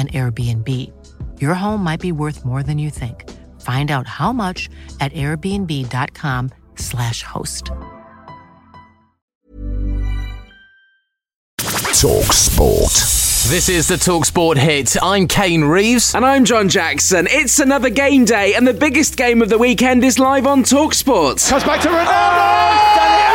an Airbnb. Your home might be worth more than you think. Find out how much at airbnb.com/slash host. Talk Sport. This is the Talksport hit. I'm Kane Reeves. And I'm John Jackson. It's another game day, and the biggest game of the weekend is live on Talksport. Comes back to Ronaldo.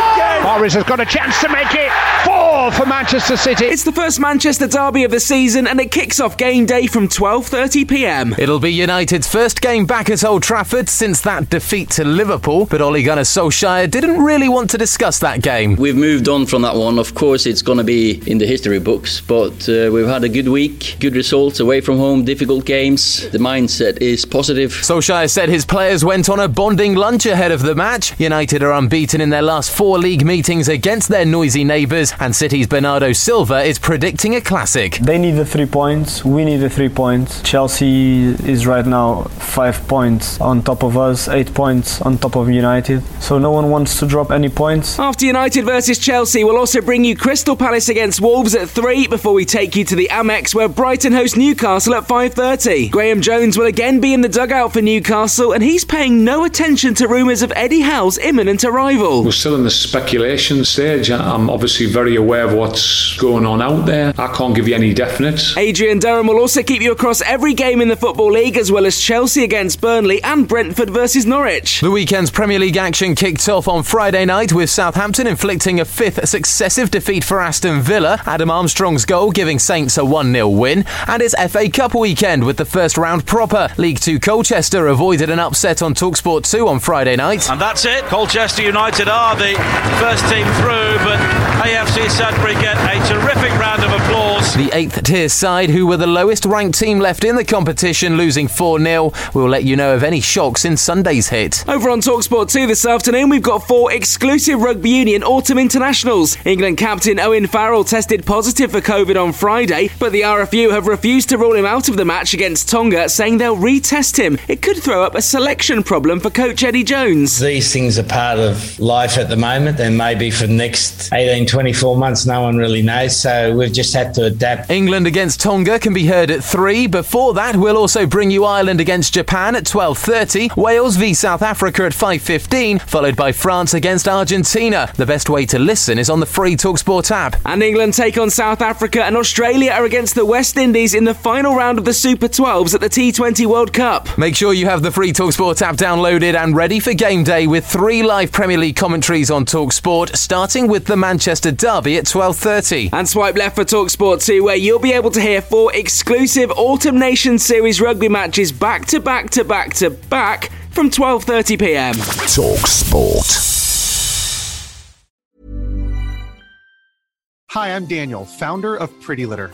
Mahrez has got a chance to make it four for Manchester City. It's the first Manchester derby of the season, and it kicks off game day from 12:30 p.m. It'll be United's first game back at Old Trafford since that defeat to Liverpool. But Ole Gunnar Solskjaer didn't really want to discuss that game. We've moved on from that one. Of course, it's going to be in the history books, but uh, we've had a good week, good results away from home, difficult games. The mindset is positive. Solskjaer said his players went on a bonding lunch ahead of the match. United are unbeaten in their last four league meetings against their noisy neighbours, and City's Bernardo Silva is predicting a classic. They need the three points. We need the three points. Chelsea is right now five points on top of us, eight points on top of United. So no one wants to drop any points. After United versus Chelsea, we'll also bring you Crystal Palace against Wolves at 3 before we take you to the Amex where Brighton host Newcastle at 5.30. Graeme Jones will again be in the dugout for Newcastle and he's paying no attention to rumours of Eddie Howe's imminent arrival. We're still in the speculation stage. I'm obviously very aware of what's going on out there. I can't give you any definite. Adrian Durham will also keep you across every game in the Football League as well as Chelsea against Burnley and Brentford versus Norwich. The weekend's Premier League action kicked off on Friday night with Southampton inflicting a fifth successive defeat for Aston Villa. Adam Armstrong's goal giving Saints a 1 0 win. And it's FA Cup weekend with the first round proper. League 2 Colchester avoided an upset on Talksport 2 on Friday night. And that's it. Colchester United are the first team through, but AFC Sudbury get a terrific round of applause. The eighth tier side, who were the lowest ranked team left in the competition, losing 4 0. We'll let you know of any shocks in Sunday's hit. Over on Talksport 2 this afternoon, we've got four exclusive Rugby Union Autumn Internationals. England captain Owen Farrell tested positive for COVID on Friday, but the RFU have refused to rule him out of the match against Tonga, saying they'll retest him. It could throw up a selection problem for coach Eddie Jones. These things are part of life at the moment, and maybe for the next 18, 24 months, no one really knows. So we've just had to adapt. England against Tonga can be heard at 3. Before that, we'll also bring you Ireland against Japan at 12.30, Wales v South Africa at 5.15, followed by France against Argentina. The best way to listen is on the free TalkSport app. And England take on South Africa and Australia are against the West Indies in the final round of the Super 12s at the T20 World Cup. Make sure you have the free TalkSport app downloaded and ready for game day with three live Premier League commentaries on TalkSport, starting with the Manchester Derby at 12.30. And swipe left for TalkSport 2, where you'll be able to hear four exclusive Autumn Nation Series rugby matches back to back to back to back from 12:30 p.m. Talk Sport. Hi, I'm Daniel, founder of Pretty Litter.